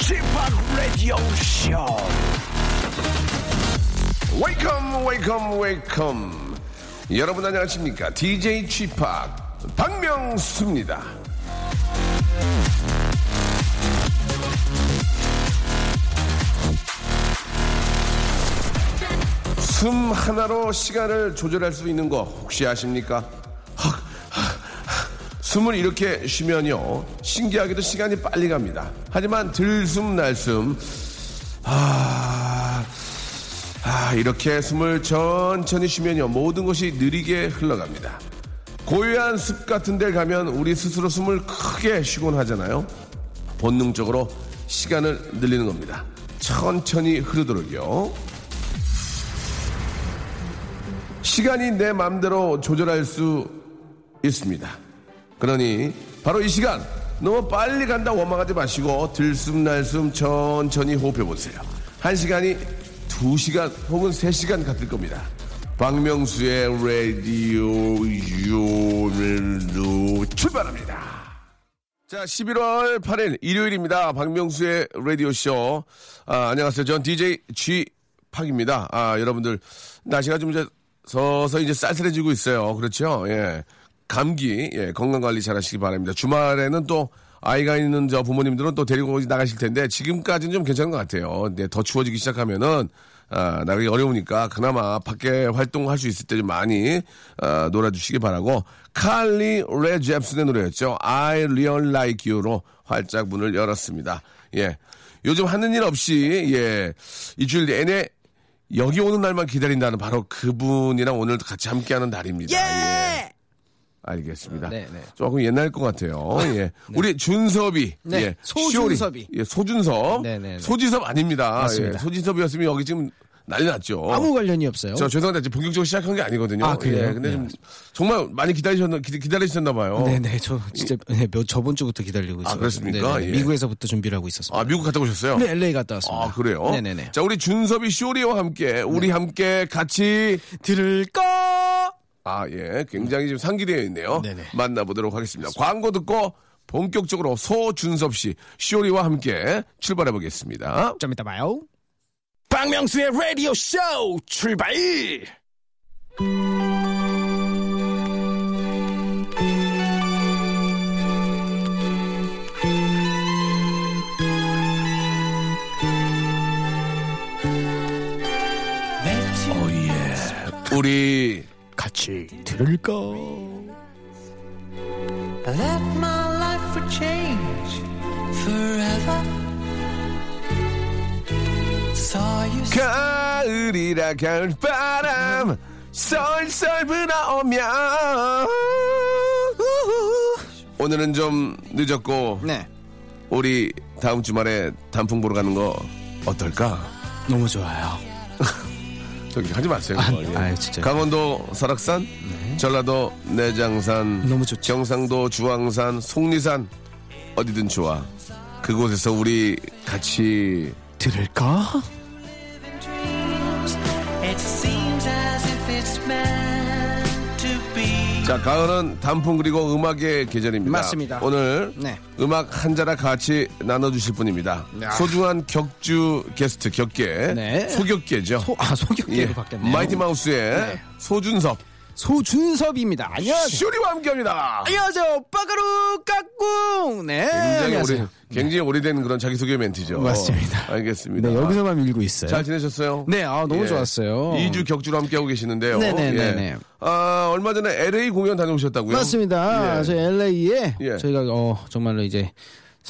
G-Park 라디오 쇼 welcome welcome welcome 여러분 안녕하십니까 DJ G-Park 박명수입니다 숨 하나로 시간을 조절할 수 있는 거 혹시 아십니까? 숨을 이렇게 쉬면요 신기하게도 시간이 빨리 갑니다. 하지만 들숨 날숨 아, 아 이렇게 숨을 천천히 쉬면요 모든 것이 느리게 흘러갑니다. 고요한 숲 같은 데 가면 우리 스스로 숨을 크게 쉬곤 하잖아요. 본능적으로 시간을 늘리는 겁니다. 천천히 흐르도록요. 시간이 내 마음대로 조절할 수 있습니다. 그러니 바로 이 시간 너무 빨리 간다 원망하지 마시고 들숨날숨 천천히 호흡해 보세요. 한 시간이 두 시간 혹은 세 시간 같을 겁니다. 박명수의 라디오 요늘로 출발합니다. 자, 11월 8일 일요일입니다. 박명수의 라디오 쇼. 아, 안녕하세요. 전 DJ G 팍입니다. 아, 여러분들 날씨가 좀 이제 서서히 이제 쌀쌀해지고 있어요. 그렇죠? 예. 감기, 예, 건강 관리 잘 하시기 바랍니다. 주말에는 또 아이가 있는 저 부모님들은 또 데리고 나가실 텐데 지금까지는 좀 괜찮은 것 같아요. 네, 더 추워지기 시작하면은 아, 나가기 어려우니까 그나마 밖에 활동할 수 있을 때 좀 많이 아, 놀아주시기 바라고 칼리 레 잽슨의 노래였죠. I Real Like You로 활짝 문을 열었습니다. 예, 요즘 하는 일 없이 예 일주일 내내 여기 오는 날만 기다린다는 바로 그분이랑 오늘 같이 함께하는 날입니다. 예. 알겠습니다. 네, 네. 조금 옛날 것 같아요. 예. 우리 준섭이. 네, 예. 소준섭이. 예, 소준섭. 네, 네, 네. 소지섭 아닙니다. 맞습니다. 예, 소지섭이었으면 여기 지금 난리 났죠. 아무 관련이 없어요. 저 죄송한데 지금 본격적으로 시작한 게 아니거든요. 아, 그래요? 예, 근데 네. 좀 정말 많이 기다리셨나 기, 기다리셨나 봐요. 네 네, 저 진짜 네, 몇 저번 주부터 기다리고 있어요. 아, 그렇습니까? 예. 미국에서부터 준비를 하고 있었습니다. 아, 미국 갔다 오셨어요? 네, LA 갔다 왔습니다. 아, 그래요? 네 네 네. 자, 우리 준섭이 쇼리와 함께 우리 네. 함께 같이 들을까? 아, 예. 굉장히 지금 상기되어 있네요. 네네. 만나보도록 하겠습니다. 광고 듣고 본격적으로 소준섭 씨, 쇼리와 함께 출발해 보겠습니다. 좀 이따 봐요. 박명수의 라디오 쇼 출발! 우리 같이 들을까? Let my life change forever. Saw you 가을이라 가을 바람 썰썰 불어오면 오늘은 좀 늦었고 네, 우리 다음 주말에 단풍 보러 가는 거 어떨까? 너무 좋아요. 저기 하지 마세요. 아. 예. 아유, 진짜요? 강원도 설악산, 전라도 내장산, 너무 좋죠. 경상도 주황산, 속리산 어디든 좋아. 그곳에서 우리 같이 들을까? 자 가을은 단풍 그리고 음악의 계절입니다. 맞습니다. 오늘 네. 음악 한 자락 같이 나눠주실 분입니다. 야. 소중한 격주 게스트 격계 네. 소격계죠. 소, 아, 소격계로 예. 바뀌었네요. 마이티 마우스의 네. 소준섭 소준섭입니다. 안녕하세요. 쇼리와 함께합니다. 안녕하세요. 빠가루 깍꿍. 네. 굉장히 안녕하세요. 오래, 굉장히 오래된 그런 자기소개 멘트죠. 맞습니다. 알겠습니다. 네, 여기서만 밀고 있어요. 잘 지내셨어요? 네, 아, 너무 좋았어요. 2주 격주로 함께하고 계시는데요. 네네네네. 예. 아, 얼마 전에 LA 공연 다녀오셨다고요? 맞습니다. 예. 저희 LA에 예. 저희가 어, 정말로 이제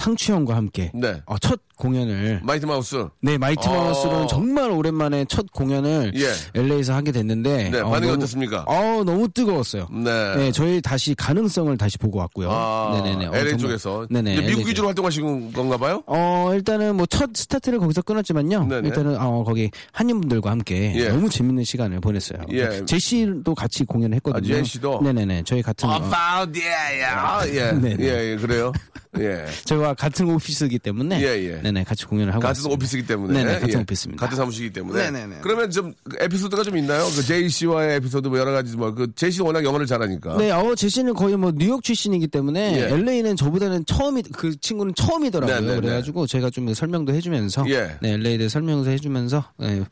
상추형과 함께 네. 어, 첫 공연을 마이티 마우스. 네 마이티 어. 마우스로는 정말 오랜만에 첫 공연을 예. LA에서 하게 됐는데 네, 반응이 어떻습니까? 어 너무 뜨거웠어요. 네. 네, 저희 다시 가능성을 다시 보고 왔고요. 아, 네네네. 어, LA 정말- 쪽에서. 네네. 미국 LA 쪽. 위주로 활동하신 건가 봐요? 어 일단은 뭐 첫 스타트를 거기서 끊었지만요. 네네. 일단은 어 거기 한인분들과 함께 예. 너무 재밌는 시간을 보냈어요. 예. 제시도 같이 공연을 했거든요. 아, 제시도? 네네네. 저희 같은 어, About yeah, yeah. 예. 예, 예, 그래요. 예. 저와 같은 오피스이기 때문에 예, 예. 네네 같이 공연을 하고 같은 왔습니다. 오피스이기 때문에. 네네 같은 예. 오피스입니다. 같은 사무실이기 때문에. 네네네. 그러면 좀 에피소드가 좀 있나요? 그 제이 씨와의 에피소드 뭐 여러 가지 뭐 그 제이 씨 워낙 영어를 잘하니까. 네, 어, 제시는 거의 뭐 뉴욕 출신이기 때문에 예. LA는 저보다는 처음이 그 친구는 처음이더라고요. 네, 네, 네. 그래가지고 제가 좀 설명도 해주면서 예. 네, LA에 대해 설명도 해주면서 네,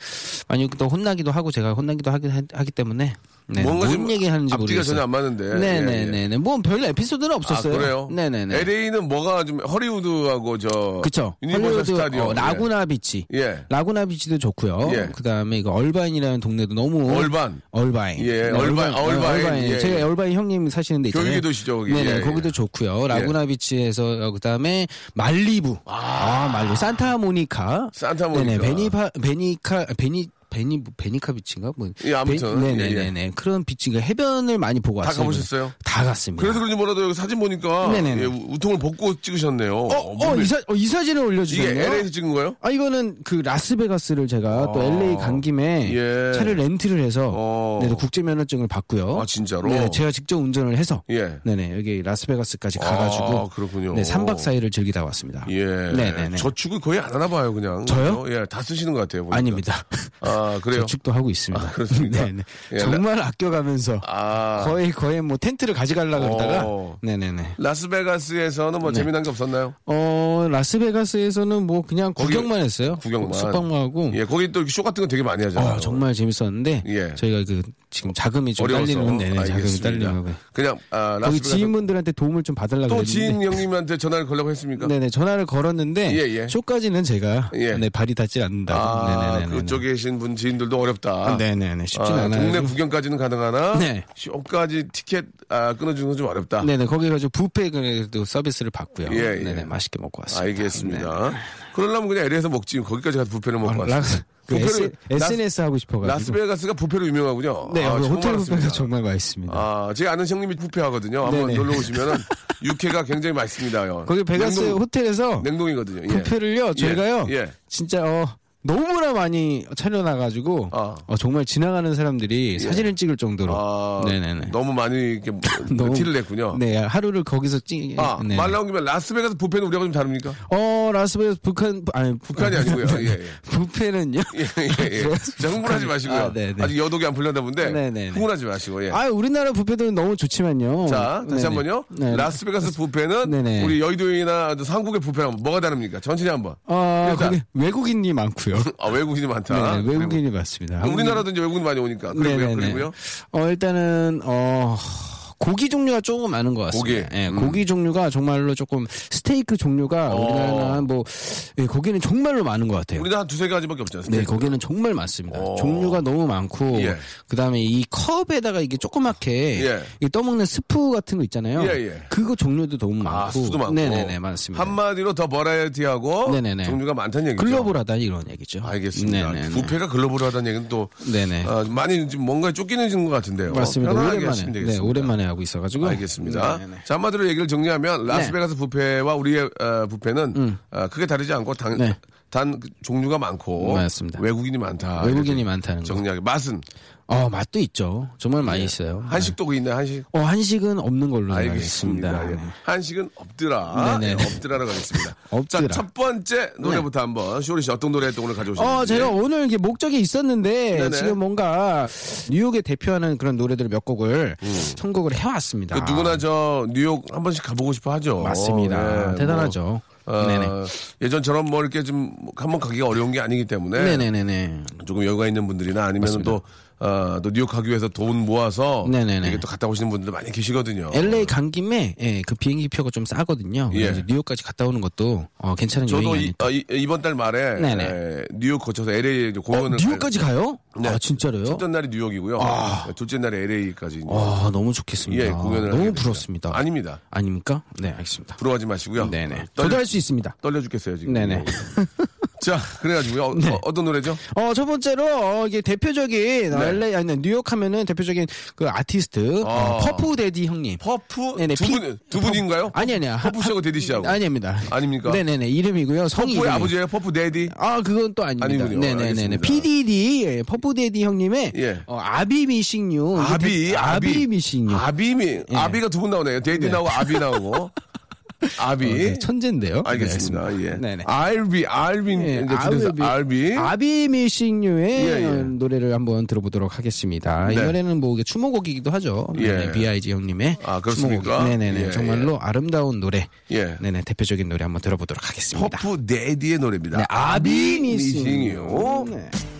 많이 또 혼나기도 하고 제가 혼나기도 하기, 하기 때문에 네, 뭔가 뭔좀 얘기하는지 앞뒤가 모르겠어요. 전혀 안 맞는데. 예, 예. 네네네네. 뭐별 에피소드는 아, 없었어요. 그래요? 네네네. LA는 뭐가 좀 허리우드하고 저 그쵸. 헐리우드 스타디움. 어, 라구나 비치. 예. 라구나 비치도 좋고요. 예. 그다음에 이거 얼바인이라는 동네도 너무 얼반. 얼바인. 예, 얼바인, 아, 얼바인. 예, 제가 예. 얼바인 형님 사시는 데 있잖아요. 교육의 도시죠, 거기. 네네, 예, 예. 거기도 좋고요. 라구나 비치에서 어, 그다음에 말리부. 아, 말리 산타모니카. 산타모니카. 네네, 베니파 베니카 베니 베니 베니카 비치인가 뭐. 예, 아무튼. 베- 예, 네네네네. 그런 비치가 해변을 많이 보고 다 왔어요. 가보셨어요? 다 갔습니다. 그래서 그런지 몰라도 여기 사진 보니까 네네네. 예, 우통을 벗고 찍으셨네요. 어, 어, 몸에- 이, 사, 어, 이 사진을 이게 올려주셨네요. LA에서 찍은 거예요? 아 이거는 그 라스베가스를 제가 또 아. LA 간 김에 예. 차를 렌트를 해서 어. 네, 국제 면허증을 받고요. 아, 진짜로? 네, 제가 직접 운전을 해서 예. 네네 여기 라스베가스까지 가가지고 아, 그렇군요. 네 3박 4일을 즐기다 왔습니다. 예. 네네네. 저축을 거의 안 하나 봐요, 그냥. 저요? 예, 다 쓰시는 것 같아요. 보니까. 아닙니다. 아, 그래요? 저축도 하고 있습니다. 아, 그렇습니까? 네네. 예, 정말 아껴가면서 아. 거의 거의 뭐 텐트를 가져가려고 그러다가 어. 네네네. 라스베가스에서는 뭐 재미난 게 없었나요? 어 라스베가스에서는 뭐 그냥 거기- 구경만 했어요. 구경만. 숙박만 하고 예, 거기 또 쇼 같은 거 되게 많이 하잖아요. 어, 정말 재밌었는데 예. 저희가 그 지금 자금이 좀. 딸리는 네네, 자금이. 딸리는 그냥, 아, 거기. 지인분들한테 도움을 좀 받으려고 또 지인 형님한테 전화를 걸려고 했습니까? 네네 전화를 걸었는데 예, 예. 쇼까지는 제가 예. 네, 발이 닿지 않는다고 아, 네네네 그쪽에 계신 분 지인들도 어렵다. 네네네 쉽진 아, 않아요. 동네 구경까지는 가능하나 네. 쇼까지 티켓 아, 끊어주는 건 좀 어렵다. 네네 거기 가지고 뷔페 그래도 서비스를 받고요. 예, 예. 네네 맛있게 먹고 왔습니다. 알겠습니다. 그러려면 그냥 LA에서 먹지 거기까지 가서 부페를 먹고 네. 아. 라- 그 S, SNS 하고 싶어가지고. 라스베가스가 부페로 유명하군요. 네, 아, 처음 호텔. 뷔페가 정말 맛있습니다. 아, 제 아는 형님이 부페 하거든요. 한번. 놀러 오시면은 육회가 굉장히 맛있습니다. 거기 베가스 냉동, 호텔에서 냉동이거든요. 예. 뷔페를요 저희가요 예. 진짜 어 너무나 많이 차려놔가지고 아. 어, 정말 지나가는 사람들이 사진을 찍을 정도로 아, 네네네 너무 많이 이렇게 너무- 티를 냈군요. 네 하루를 거기서 찍 아, 네. 말 나온 김에 라스베가스 부페는 우리하고 좀 다릅니까? 어 라스베가스 북한 아니 북한이 아니고요. 예, 예. 뷔페는요 예, 예, 예. 자, 흥분하지 마시고요. 아, 네네. 아직 여독이 안 풀렸나 본데 네네네. 흥분하지 마시고. 예. 아 우리나라 뷔페들은 너무 좋지만요 자, 다시 네네. 한번요. 네. 라스베가스 부페는 네네. 우리 여의도이나 한국의 부페랑 뭐가 다릅니까? 천천히 한번. 아 일단. 거기 외국인이 많고요 아, 외국인이 많다. 네, 외국인이 많습니다 우리나라도 이제 외국인 많이 오니까. 그리고요. 네네네. 그리고요. 어 일단은 어 고기 종류가 조금 많은 것 같습니다. 고기. 예, 음. 고기 종류가 정말로 조금 스테이크 종류가 어. 우리나라는 뭐 예, 고기는 정말로 많은 것 같아요. 우리나라 한 두세 가지밖에 없지 않습니까? 네, 거기는 정말 많습니다. 어. 종류가 너무 많고, 예. 그 다음에 이 컵에다가 이게 조그맣게 예. 이 떠먹는 스프 같은 거 있잖아요. 예, 예. 그거 종류도 너무 많고, 아, 수도 많고. 네네네 많습니다. 한마디로 더 버라이어티하고 네네네. 종류가 많다는 얘기죠. 글로벌하다 이런 얘기죠. 알겠습니다. 네네네. 부페가 글로벌하다는 얘기는 또 네네. 아, 많이 좀 뭔가 쫓기는 것 같은데요. 맞습니다. 오랜만에, 네. 오랜만에 하고 있어가지고. 알겠습니다. 네네네. 자, 한마디로 얘기를 정리하면 라스베가스 부페와 우리의 어, 부페는 어, 크게 다르지 않고 단, 음. 네. 단그 종류가 많고 맞습니다. 외국인이 많다. 외국인이 많다는 거. 정리하게 맛은 어, 맛도 있죠. 정말 많이 있어요. 한식도 그 있나요? 한식? 어, 한식은 없는 걸로 알겠습니다. 알겠습니다. 예. 네. 한식은 없더라. 네네. 예, 없더라라고 하겠습니다. 없더라. 자, 첫 번째 노래부터 한번 쇼리 씨 어떤 노래 또 오늘 가져오셨는지. 어, 제가 오늘 이게 목적이 있었는데 네네. 지금 뭔가 뉴욕에 대표하는 그런 노래들 몇 곡을 선곡을 해왔습니다. 그 누구나 저 뉴욕 한 번씩 가보고 싶어 하죠. 맞습니다. 예, 대단하죠. 뭐, 어. 예전처럼 뭐 이렇게 좀 한번 가기가 어려운 게 아니기 때문에 네네네네. 조금 여유가 있는 분들이나 아니면. 또, 어, 또 뉴욕 가기 위해서 돈 모아서 네네네. 이렇게 또 갔다 오시는 분들 많이 계시거든요. LA 간 김에 예, 그 비행기 표가 좀 싸거든요. 예. 그래서 뉴욕까지 갔다 오는 것도 어, 괜찮은 저도 여행이 이, 아닐까. 어, 이- 이번 달 말에 네네. 에, 뉴욕 거쳐서 LA 이제 어, 공연을 뉴욕까지 가요? 네. 아 진짜로요? 첫째 날이 뉴욕이고요. 아. 둘째 날에 LA까지 아 너무 좋겠습니다. 예, 공연을 너무. 부럽습니다. 아닙니다. 아닙니까? 네 알겠습니다. 부러워하지 마시고요. 네네. 떨려, 저도 할 수 있습니다. 떨려 죽겠어요 지금. 네네. 자 그래가지고요. 네. 어, 떤 노래죠? 어, 첫 번째로, 어, 이게 대표적인, 어, 네. LA, 아니, 뉴욕 하면은 대표적인 그 아티스트, 아. 어, 퍼프 데디 형님. 퍼프 네네, 두 피- 분, 두 분인가요? 아니, 아니야. 퍼프 씨하고 데디 씨하고. 아닙니다. 아닙니까? 네네네. 이름이고요. 성이. 퍼프의 이름이. 아버지예요? 퍼프 데디? 아, 그건 또 아닙니다. 아니군요. 네네네네. PDD, 예, 퍼프 데디 형님의, 예. 어, I'll Be Missing You. 아비, 아비 Missing You. 아비미, 아비가 두 분 나오네요. 데디 네. 나오고 아비 나오고. 아비. 어, 네, 천재인데요. 알겠습니다. 네, 예. 네네. 알비, 알빈. 예, 이제 줄여서 알비. 아비 미싱류의 예, 예. 노래를 한번 들어보도록 하겠습니다. 이 네. 노래는 뭐 이게 추모곡이기도 하죠. 예. 네네, B.I.G 형님의 아? 추모곡. 네네네. 예, 정말로 아름다운 노래. 예. 네네. 대표적인 노래 한번 들어보도록 하겠습니다. 퍼프 데디의 노래입니다. 네, 아비 미싱. 미싱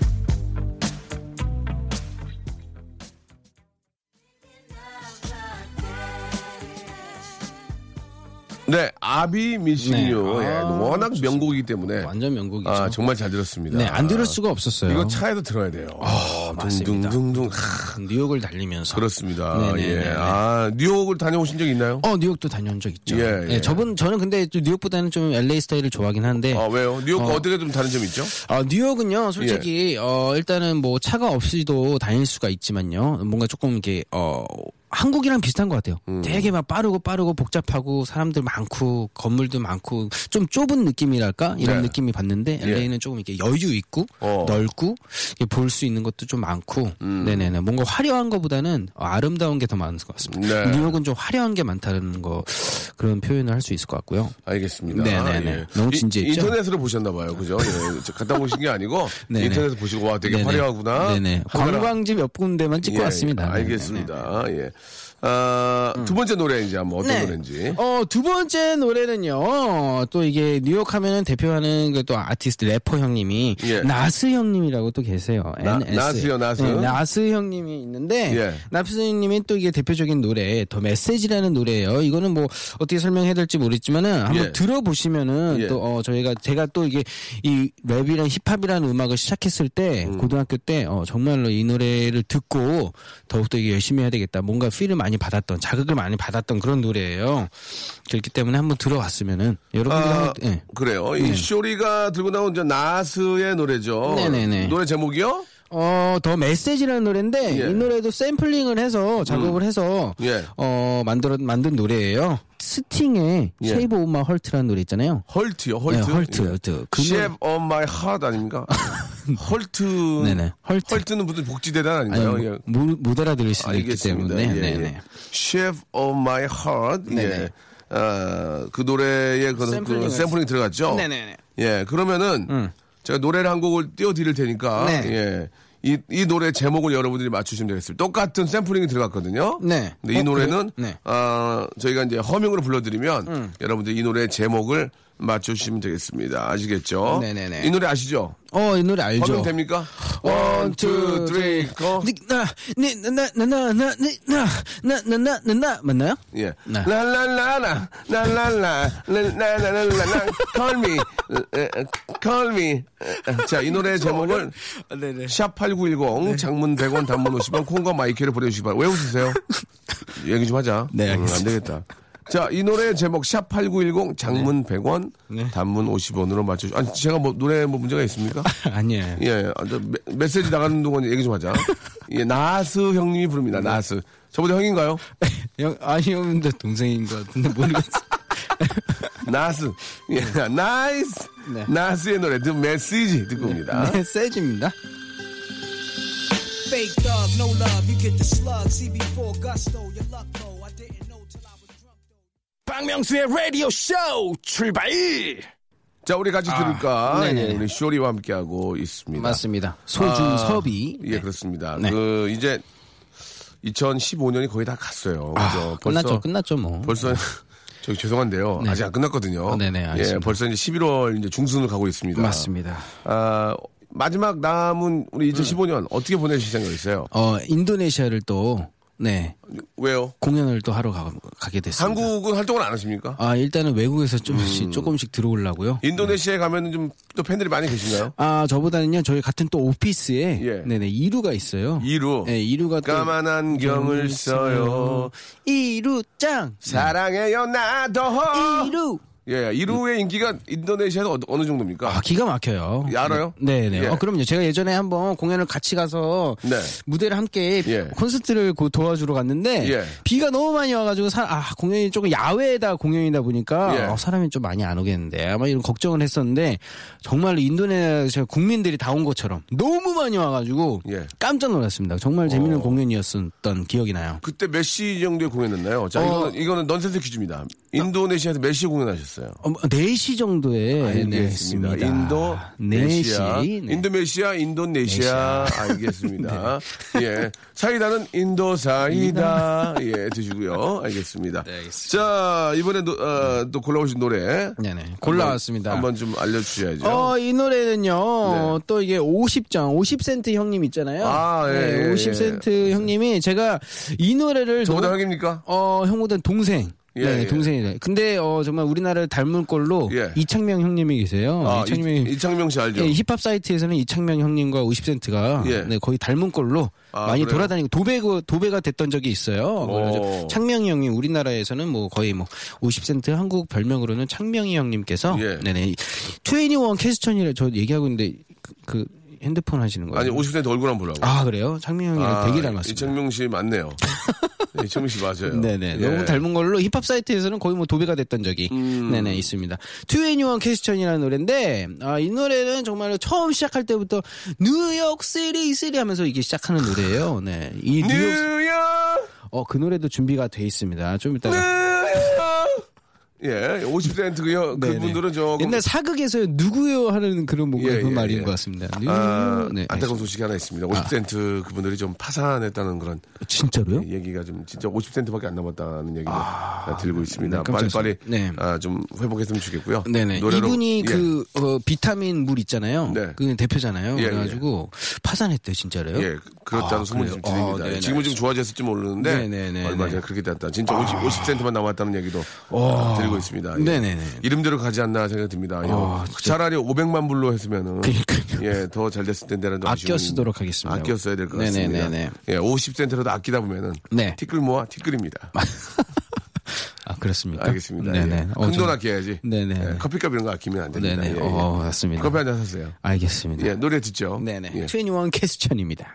네. 네, 아비 미싱요. 네. 예, 아, 워낙 명곡이기 때문에. 완전 명곡이죠. 아, 정말 잘 들었습니다. 네, 안 들을 수가 없었어요. 이거 차에도 들어야 돼요. 아. 둥둥둥둥. 하, 뉴욕을 달리면서. 그렇습니다. 네네네네. 예. 아, 뉴욕을 다녀오신 적 있나요? 어, 뉴욕도 다녀온 적 있죠. 예, 예. 네, 저분 저는 근데 좀 뉴욕보다는 좀 LA 스타일을 좋아하긴 한데 아, 왜요? 뉴욕 어. 어. 떻게 좀 다른 점이 있죠? 아, 뉴욕은요, 솔직히, 예. 어, 일단은 뭐 차가 없이도 다닐 수가 있지만요. 뭔가 조금 이렇게, 어, 한국이랑 비슷한 것 같아요. 음. 되게 막 빠르고 빠르고 복잡하고 사람들 많고 건물도 많고 좀 좁은 느낌이랄까 이런 네. 느낌이 받는데 예. LA는 조금 이렇게 여유 있고 어. 넓고 볼 수 있는 것도 좀 많고 음. 네네네 뭔가 화려한 것보다는 어, 아름다운 게 더 많은 것 같습니다. 네. 뉴욕은 좀 화려한 게 많다는 거 그런 표현을 할 수 있을 것 같고요. 알겠습니다. 네네네. 너무 이- 진지했죠? 인터넷으로 보셨나 봐요. 그죠? 예. 저 갔다 오신 게 아니고 네네. 인터넷에서 보시고 와 되게 네네. 화려하구나. 네네. 관광지 몇 군데만 찍고 예, 왔습니다. 네네네. 알겠습니다. 예. 아, 두 번째 노래 이제 한번 어떤 네. 노래인지. 어, 두 번째 노래는요, 또 이게 뉴욕 하면은 대표하는 그 또 아티스트 래퍼 형님이, 예. 나스 형님이라고 또 계세요. 나- NS. 나스요, 나스? 네, 나스 형님이 있는데, 예. 나스 형님이 또 이게 대표적인 노래, 더 메시지라는 노래예요. 이거는 뭐 어떻게 설명해야 될지 모르겠지만은 한번 예. 들어보시면은 예. 또, 어, 저희가, 제가 또 이게 이 랩이랑 힙합이라는 음악을 시작했을 때, 음. 고등학교 때, 어, 정말로 이 노래를 듣고 더욱더 이게 열심히 해야 되겠다. 뭔가 필을 많이 받았던, 자극을 많이 받았던 그런 노래예요. 그렇기 때문에 한번 들어봤으면은 여러분들 아, 예. 그래요. 이 쇼리가 들고 나온 저 나스의 노래죠. 네네네. 노래 제목이요? 어, 더 메시지라는 노래인데 예. 음. 이 노래도 샘플링을 해서 작업을 해서 예. 어, 만들어 만든 노래예요. 스팅의 예. Shape of My Heart라는 노래 있잖아요. 헐트요, 헐트. 네, 헐트, 헐트. 그 Chef of my heart 아닙니까? 헐트. 네네, 헐트. 헐트는 무슨 복지재단 아닌가요? 아니, 예. 못, 못 알아들을 수도 있기 알겠습니다. 때문에. 예, 네, 예. 네. Shape of my heart. 예. 네네. 아, 그 노래에 그, 그 샘플링 들어갔죠? 네네네. 예, 그러면은 음. 제가 노래를 한 곡을 띄워드릴 테니까 네. 예. 이, 이 노래 제목을 여러분들이 맞추시면 되겠습니다. 똑같은 샘플링이 들어갔거든요. 네. 근데 이 어, 노래는? 네. 아, 저희가 이제 허밍으로 불러드리면 여러분들이 이 노래 제목을 맞추시면 되겠습니다. 아시겠죠? 네네네. 이 노래 아시죠? 어, 이 노래 알죠? 허밍 됩니까? One, two, three, go. 나, 네, 나, 나, 나, 나, 나, 네, 나, 나, 나, 나, 나, 나, 맞나요? 예. 네. 라라라라, 라라라, 라라라라라, call me, call me. 에, 자, 이 노래 제목을 네네. 샵8910 장문 100원 단문 50원 콩과 마이크를 보내주시기 바랍니다. 왜 웃으세요? 얘기 좀 하자. 네, 음, 안 알겠습니다. 되겠다. 자, 이 노래 제목 샵8910 장문 100원 네. 단문 50원으로 맞춰주 아니, 제가 뭐 노래 뭐 문제가 있습니까? 아니에요. 예, 아, 저 메, 메시지 나가는 동안 얘기 좀 하자. 예, 나스 형님이 부릅니다. 나스. 저보다 형인가요? 형, 아니, 형인데 동생인 것 같은데 모르겠어. 나스. 예, 나이스. 네. 나스의 노래, The Message 듣고 옵니다. 네, 세지입니다. Fake thug, no love, you get the slug. CB4 gusto, your luck 박명수의 라디오 쇼 출발! 자, 우리 같이 들을까? 아, 네네. 예, 우리 쇼리와 함께하고 있습니다. 맞습니다. 소준섭이. 예, 그렇습니다. 네. 그, 이제, 2015년이 거의 다 갔어요. 그죠? 아, 끝났죠, 끝났죠, 뭐. 벌써, 저기 죄송한데요. 네. 아직 안 끝났거든요. 어, 네네, 예, 알겠습니다. 벌써 이제 11월 이제 중순을 가고 있습니다. 맞습니다. 아, 마지막 남은 우리 2015년 어떻게 보내실 생각이세요? 어, 인도네시아를 또, 네, 왜요? 공연을 또 하러 가, 가게 됐습니다. 한국은 활동을 안 하십니까? 아, 일단은 외국에서 조금씩, 음. 조금씩 들어오려고요. 인도네시아에 가면은 좀 또 팬들이 많이 계신가요? 아, 저보다는요, 저희 같은 또 오피스에, 예. 네네, 이루가 있어요. 이루. 네, 이루가 또. 까만 안경을 써요. 이루 짱! 사랑해요 나도. 이루! 예, 이루의 인기가 인도네시아에서 어느, 정도입니까? 아, 기가 막혀요. 예, 알아요? 네 네. 예. 어, 그럼요. 제가 예전에 한번 공연을 같이 가서 네. 무대를 함께 예. 콘서트를 고- 도와주러 갔는데 예. 비가 너무 많이 와가지고 사- 아, 공연이 조금 야외에다 공연이다 보니까 예. 어, 사람이 좀 많이 안 오겠는데 아마 이런 걱정을 했었는데 정말로 인도네시아 국민들이 다 온 것처럼 너무 많이 와가지고 예. 깜짝 놀랐습니다. 정말 재밌는 어. 공연이었던 기억이 나요. 그때 몇 시 정도에 공연했나요? 자, 어. 이거는, 이거는 넌센스 퀴즈입니다. 인도네시아에서 몇 시에 공연하셨어요? 어, 4시 정도에 네, 알겠습니다. 했습니다. 인도 네시아. 4시. 네. 인도네시아, 인도네시아. 알겠습니다. 예. 사이다는 인도 사이다. 예, 드시고요. 알겠습니다. 네, 알겠습니다. 자, 이번에 도, 어, 또 골라오신 노래. 네네. 골라왔습니다. 한번 좀 알려주셔야죠. 어, 이 노래는요, 네. 또 이게 50장, 50센트 형님 있잖아요. 아, 예, 네, 예, 50센트 형님이 제가 이 노래를. 저보다 너무- 형입니까? 어, 형보다 동생. 예, 네, 예. 동생이다. 근데, 어, 정말 우리나라를 닮은 꼴로 예. 이창명 형님이 계세요. 아, 이창명 이, 이창명 씨 알죠? 예, 힙합 사이트에서는 이창명 형님과 50센트가 예. 네, 거의 닮은 꼴로 아, 많이 그래요? 돌아다니고 도배 도배가 됐던 적이 있어요. 그래서 창명이 형님 우리나라에서는 뭐 거의 뭐 50센트 한국 별명으로는 창명이 형님께서 예. 네네 21 캐스천이라 저 얘기하고 있는데 그, 그 핸드폰 하시는 거예요? 아니, 50 Cent 얼굴 한번 보라고. 아, 그래요? 창명 형이랑 되게 닮았습니다. 이창명 씨 맞네요. 네, 이창명 씨 맞아요. 네네. 예. 너무 닮은 걸로 힙합 사이트에서는 거의 뭐 도배가 됐던 적이 음. 네네 있습니다. Twenty One Question이라는 노래인데 아, 이 노래는 정말 처음 시작할 때부터 New York City City 하면서 이게 시작하는 노래예요. 네. 이 뉴욕 뉴욕! 어그 노래도 준비가 돼 있습니다. 좀 이따가! 예, 50센트 그, 형- 네네. 그분들은 조금. 옛날 사극에서 누구요 하는 그런 뭔가 예, 그런 예, 말인 예. 것 같습니다. 아, 네. 안타까운 소식이 하나 있습니다. 50센트 그분들이 좀 파산했다는 그런 진짜로요? 얘기가 좀 진짜 50센트밖에 안 남았다는 얘기가 들고 있습니다. 네, 깜짝 빨리 빨리 네. 아, 좀 회복했으면 좋겠고요. 네네. 노래로- 이분이 예. 그 어, 비타민 물 있잖아요. 네. 그 대표잖아요. 예, 그래가지고 파산했대요, 진짜로요? 예, 그렇다는 아, 소문이? 좀 들립니다. 아, 네네. 지금은 좀 좋아졌을지 모르는데 네네네. 얼마 전에 그렇게 됐다. 진짜 50, 50센트만 남았다는 얘기도 아, 들리고 있습니다. 예. 네네네. 이름대로 가지 않나 생각이 듭니다. 예. 아, 진짜. 차라리 500만 불로 했으면은 그러니까요. 예, 더 잘 됐을 텐데라는 좀 아껴 쓰도록 하겠습니다. 아껴 써야 될 것 같습니다. 네네네네. 예, 50센트라도 아끼다 보면은 네. 티끌 모아 티끌입니다. 아, 그렇습니까? 알겠습니다. 네네. 예. 어, 큰돈 좀- 아껴야지. 네네. 예, 커피값 이런 거 아끼면 안 됩니다. 네네. 예, 예. 어, 맞습니다. 커피 한 잔 사세요. 알겠습니다. 예, 노래 듣죠. 네네. 예. 21 Question입니다.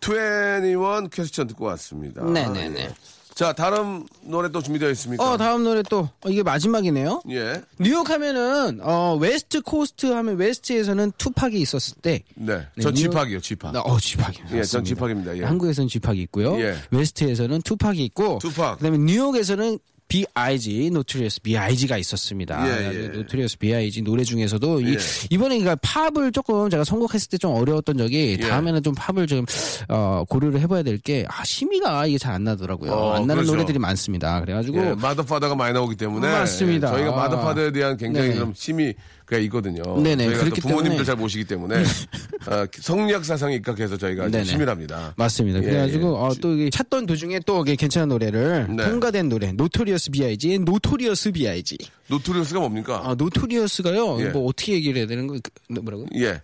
21 Question 듣고 왔습니다. 네네네. 예. 자, 다른 노래 또 준비되어 있습니까? 어, 다음 노래 또, 어, 이게 마지막이네요. 예. 뉴욕 하면은, 어, West Coast 하면 West에서는 투팍이 있었을 때, 네. 네, 전 뉴욕- 지팍이요, 지팍. 나- 어, 지팍이. 예, 전 지팍입니다. 예. 한국에서는 지팍이 있고요. 예. West에서는 투팍이 있고, 투팍. 그다음에 뉴욕에서는 B.I.G. Notorious B.I.G.가 있었습니다. 예, 예. Notorious B.I.G. 노래 중에서도 이, 예. 이번에 그러니까 팝을 조금 제가 선곡했을 때 좀 어려웠던 적이 예. 다음에는 좀 팝을 좀 어, 고려를 해봐야 될 게 아, 심의가 이게 잘 안 나더라고요. 어, 안 나는 그렇죠. 노래들이 많습니다. 그래가지고 예, mother father가 많이 나오기 때문에 맞습니다. 저희가 아. mother father에 대한 굉장히 네네. 좀 힘이 가 있거든요. 네네, 저희가 그렇기 또 부모님들. 잘 모시기 때문에 어, 성리학 사상에 입각해서 저희가 좀 네네. 심의합니다. 맞습니다. 예, 그래가지고 예. 어, 또 찾던 도중에 또 괜찮은 노래를 네. 통과된 노래 Notorious B.I.G. Notorious B.I.G. Notorious가 뭡니까? 아 notorious가요. 예. 뭐 어떻게 얘기를 해야 되는 거 그, 뭐라고? 예.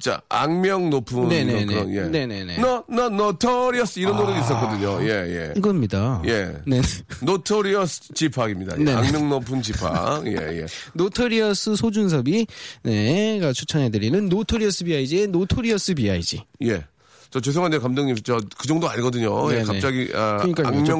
자, 악명 높은 네네네. 그런 예. 네네네. 너, 너, notorious 이런 노래도 있었거든요. 예, 예. 이겁니다. 예. 네. Notorious 지팍입니다. 예. 악명 높은 지팍. 예, 예. Notorious 소준섭이 네가 추천해 드리는 Notorious B.I.G. Notorious B.I.G. 예. 저 죄송한데 감독님 저 그 정도 아니거든요. 예, 네네. 갑자기 아,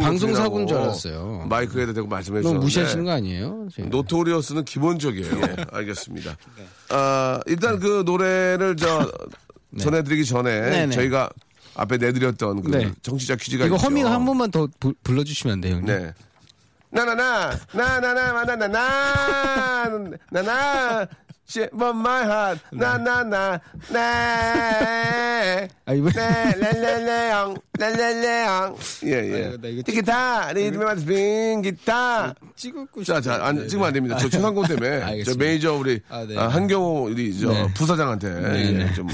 방송 사고인 높으라고 줄 알았어요. 마이크에다 대고 말씀해 너무 주셨는데 무시하시는 거 아니에요? 제가. Notorious는 기본적이에요. 예, 알겠습니다. 네. 아, 일단 그 노래를 저 전해드리기 전에. 저희가 앞에 내드렸던 그 네. 정치자 퀴즈가 이거 있죠. 허밍 한 번만 더 부- 불러주시면 안 돼요, 형님? 네. 나나나 나나나 나나나 나나 But my heart 나나나 네 아, 이번 레레레앙 레레레앙 예예 아, 나 이거 기타 맞춰 빈 기타 찍었고 자자 안 찍으면 안 됩니다 저 초상권 때문에 저. 메이저 우리 아, 네. 아, 한경호 우리 저 네. 부사장한테 네, 예, 네. 좀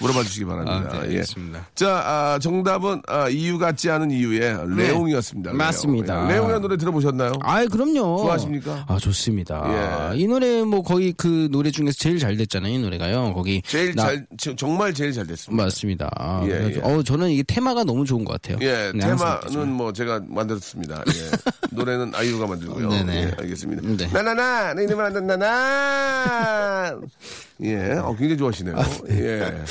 물어봐 주시기 바랍니다 아, 네, 예. 알겠습니다. 자 아, 정답은 아, 이유 같지 않은 이유의 레옹이었습니다 레옹. 네. 맞습니다. 예. 레옹의 노래 들어보셨나요? 아, 그럼요. 좋아하십니까? 아, 좋습니다. 예. 이 노래 뭐 거의 그 노래 중에서 제일 잘 됐잖아요, 이 노래가요. 거기 제일 나- 잘 저- 정말 제일 잘 됐습니다. 맞습니다. 아, 예, 예. 어, 저는 이게 테마가 너무 좋은 것 같아요. 예, 네, 테마는. 뭐 제가 만들었습니다. 예. 노래는 아이유가 만들고요. 네네. 예, 알겠습니다. 네. 나나나, 내 이름은 안 나나. 예, 어, 굉장히 좋아하시네요. 예.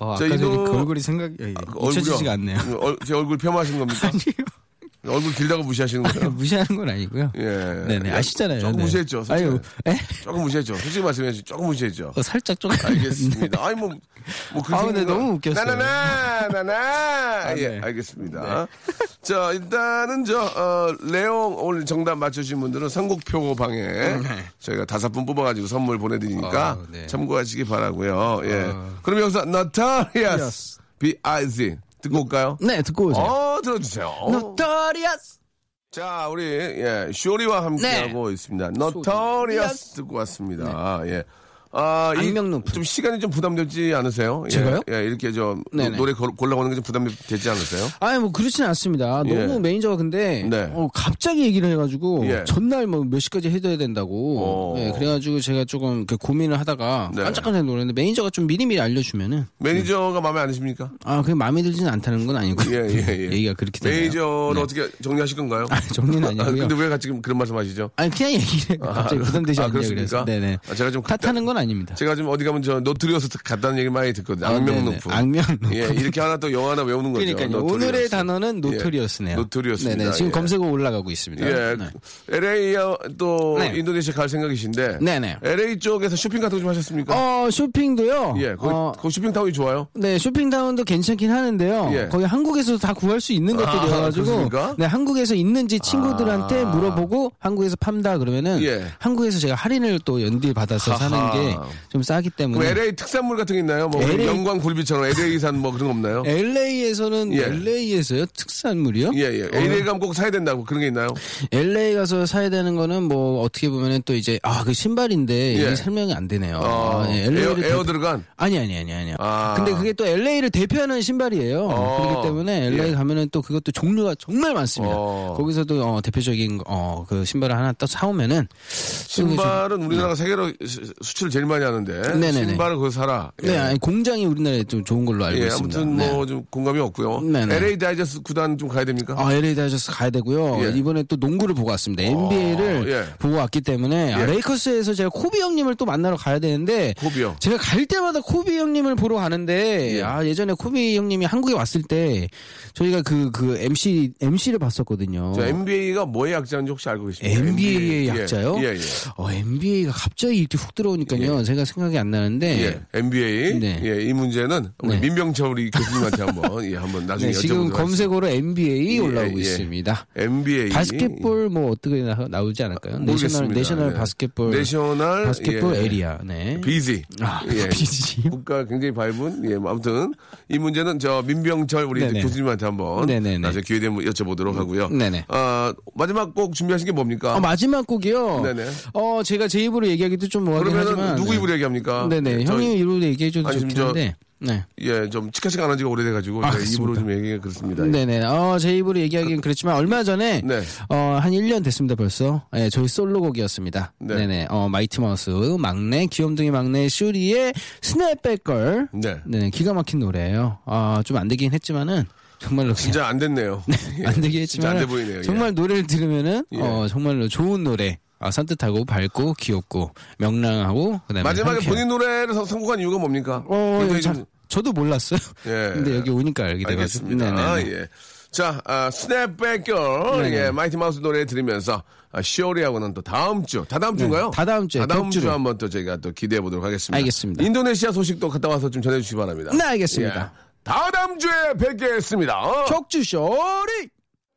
어, 저 아까 이 노- 그 얼굴이 생각 예, 예. 얼굴이요? 잊혀지지가 않네요. 얼- 제 얼굴 폄하하신 겁니까? 얼굴 길다고 무시하시는 거예요? 무시하는 건 아니고요. 예. 네네 야, 아시잖아요. 조금 네. 무시했죠. 솔직히. 아유, 에? 조금 무시했죠. 솔직히 말씀해 주시죠. 조금 무시했죠. 어, 살짝 좀 알겠습니다. 아니 뭐, 뭐 그런 아, 근데 너무 웃겼어요. 나나나 나나. 예, 네. 알겠습니다. 자, 일단은 저 어, 레옹 오늘 정답 맞추신 분들은 선곡표 방에 저희가 다섯 분 뽑아가지고 선물 보내드리니까 어, 네. 참고하시기 바라고요. 예. 그럼 여기서 Notorious B.I.G. 듣고 올까요? 네 듣고 오세요. 어, 들어주세요. Notorious. 자, 우리 예, 쇼리와 함께하고 있습니다. Notorious 듣고 왔습니다. 예. 아, 이- 악명 높은. 좀 시간이 좀 부담되지 않으세요? 예, 제가요? 예, 이렇게 좀 네네. 노래 골- 골라오는 게 좀 부담되지 않으세요? 아니 뭐 그렇진 않습니다. 예. 너무 매니저가 근데 네. 어, 갑자기 얘기를 해가지고 예. 전날 뭐 몇 시까지 해둬야 된다고. 어. 예, 그래가지고 제가 조금 그 고민을 하다가 네. 깜짝깜짝 놀랐는데 매니저가 좀 미리미리 알려주면은 매니저가 마음에 안 드십니까? 아 그게 마음에 들지는 않다는 건 아니고 예, 예, 예. 얘기가 그렇게 되네요. 매니저는 네. 어떻게 정리하실 건가요? 아, 정리는 아, 아니고요. 근데 왜 같이 지금 그런 말씀 하시죠? 아니 그냥 얘기를 갑자기 부담되지 아, 않냐 그렇습니까? 그래서 네네 아, 제가 좀 탓하는 건 아 닙니다. 제가 좀 어디 가면 저 notorious 갔다는 얘기 많이 듣거든요. 아, 네네. 악명높은. 악명높은. 예, 이렇게 하나 또 영화 하나 외우는 거죠. 그러니까요. Notorious. 오늘의 단어는 예, notorious네요. Notorious입니다. 네네. 지금 예. 검색어 올라가고 있습니다. 예, 네. LA 또 네. 인도네시아 갈 생각이신데 네네. LA 쪽에서 쇼핑 같은 거 좀 하셨습니까? 어 쇼핑도요. 예, 거기, 어, 거기 쇼핑타운이 좋아요. 네, 쇼핑타운도 괜찮긴 하는데요. 예. 거기 한국에서도 다 구할 수 있는 것들이어가지고, 그렇습니까? 네, 한국에서 있는지 친구들한테 아. 물어보고 한국에서 판다 그러면은 예. 한국에서 제가 할인을 또 연딜 받아서 사는. 게좀 싸기 때문에. LA 특산물 같은 게 있나요? 뭐 LA 영광 굴비처럼 LA산 뭐 그런 거 없나요? LA에서는 예. LA에서요 특산물이요? 예, 예. LA 가면 꼭 사야 된다고 그런 게 있나요? LA 가서 사야 되는 거는 뭐 어떻게 보면은 또 이제 아 그 신발인데 예. 이게 설명이 안 되네요. 어, 아, 예, 에어, LA를 에어 들어간? 아니 아니 아니 아니요. 아. 근데 그게 또 LA를 대표하는 신발이에요. 어. 그렇기 때문에 LA 예. 가면은 또 그것도 종류가 정말 많습니다. 어. 거기서도 어, 대표적인 어, 그 신발을 하나 또 사오면은 신발은 우리나라가 세계로 수- 수출을 제일 많이 하는데 네네네. 신발을 거기서 사라. 예. 네 아니, 공장이 우리나라에 좀 좋은 걸로 알고 예, 있습니다. 아무튼 네. 뭐좀 공감이 없고요. 네네. LA 다저스 구단 좀 가야 됩니까? 아, LA 다저스 가야 되고요. 예. 이번에 또 농구를 보고 왔습니다. NBA를 예. 보고 왔기 때문에 아, 예. 레이커스에서 제가 코비 형님을 또 만나러 가야 되는데 코비요. 제가 갈 때마다 코비 형님을 보러 가는데 예. 아 예전에 코비 형님이 한국에 왔을 때 저희가 그그 MC MC를 봤었거든요. 저 NBA가 뭐의 약자인지 혹시 알고 계십니까? NBA의 예, 약자요? 예, 예. 어, NBA가 갑자기 이렇게 훅 들어오니까요. 제가 생각이 안 나는데 예, NBA. 네. 예, 이 문제는 우리 네. 민병철 우리 교수님한테 한번 예, 한번 나중에 네, 지금. 검색어로 NBA 예, 올라오고 예. 있습니다. NBA basketball 뭐 어떻게 나, 나오지 않을까요? national 모르겠습니다. national 네. basketball national basketball 예. area. 네. 비지. 아, 예. 비지. 국가 굉장히 밝은 예, 뭐 아무튼 이 문제는 저 민병철 우리 네네. 교수님한테 한번 네네네. 나중에 기회 되면 여쭤보도록 하고요. 네네. 아, 마지막 곡 준비하신 게 뭡니까? 어, 마지막 곡이요. 네네. 어, 제가 제 입으로 얘기하기도 좀 뭐하긴 하지만 누구 네. 입으로 얘기합니까? 네네. 예, 저- 형님 입으로 얘기해줘도 아니, 좋긴 한데. 네. 예, 좀 치카치카 안한 지가 오래돼가지고 아, 제 입으로? 좀 얘기가 그렇습니다. 네네. 어, 제 입으로 얘기하기는 그렇지만 얼마 전에 네. 어, 한 1년 됐습니다 벌써. 예, 저희 솔로곡이었습니다. 네. 네. 네 어, 마이티 마우스 막내 귀염둥이 막내 쇼리의 Snapback Girl. 네. 네, 기가 막힌 노래예요. 아, 좀안 되긴 했지만은 정말로 진짜 안 됐네요. 예, 안 되긴 했지만 안돼 보이네요. 예. 정말 노래를 들으면은 예. 어, 정말로 좋은 노래. 아, 산뜻하고 밝고 귀엽고 명랑하고 그다음에 마지막에 상쾌한. 본인 노래를 선- 선곡한 이유가 뭡니까? 어, 굉장히 자, 좀- 저도 몰랐어요. 예. 근데 여기 오니까 알게 돼가지고. 알겠습니다. 네네네. 예. 자, 아, Snapback Girl, 네네. 예, 마이티 마우스 노래 들으면서, 아, 쇼리하고는 또 다음 주, 다 다음 주인가요? 다 다음 주에, 다 다음 주. 한번 또 저희가 또 기대해 보도록 하겠습니다. 알겠습니다. 인도네시아 소식도 갔다 와서 좀 전해주시기 바랍니다. 네, 알겠습니다. 예. 다 다음 주에 뵙겠습니다. 어? 격주 쇼리!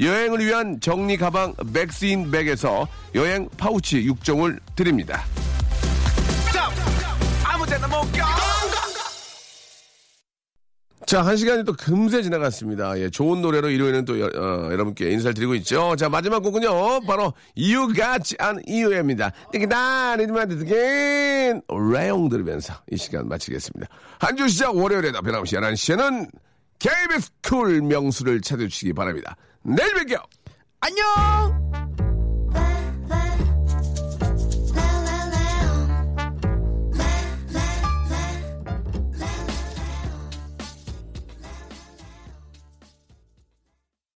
여행을 위한 정리 가방 맥스인 백에서 여행 파우치 6종을 드립니다. 자, 한 시간이 또 금세 지나갔습니다. 예, 좋은 노래로 일요일은 또 여, 어, 여러분께 인사를 드리고 있죠. 자, 마지막 곡은요, 바로 You Got an 이유입니다. 이기다, 리듬만 듣긴, 레용 들으면서 이 시간 마치겠습니다. 한 주 시작 월요일에도 변함없이 11시에는 KBS 쿨 명수를 찾아주시기 바랍니다. 내일 뵐게요. 안녕!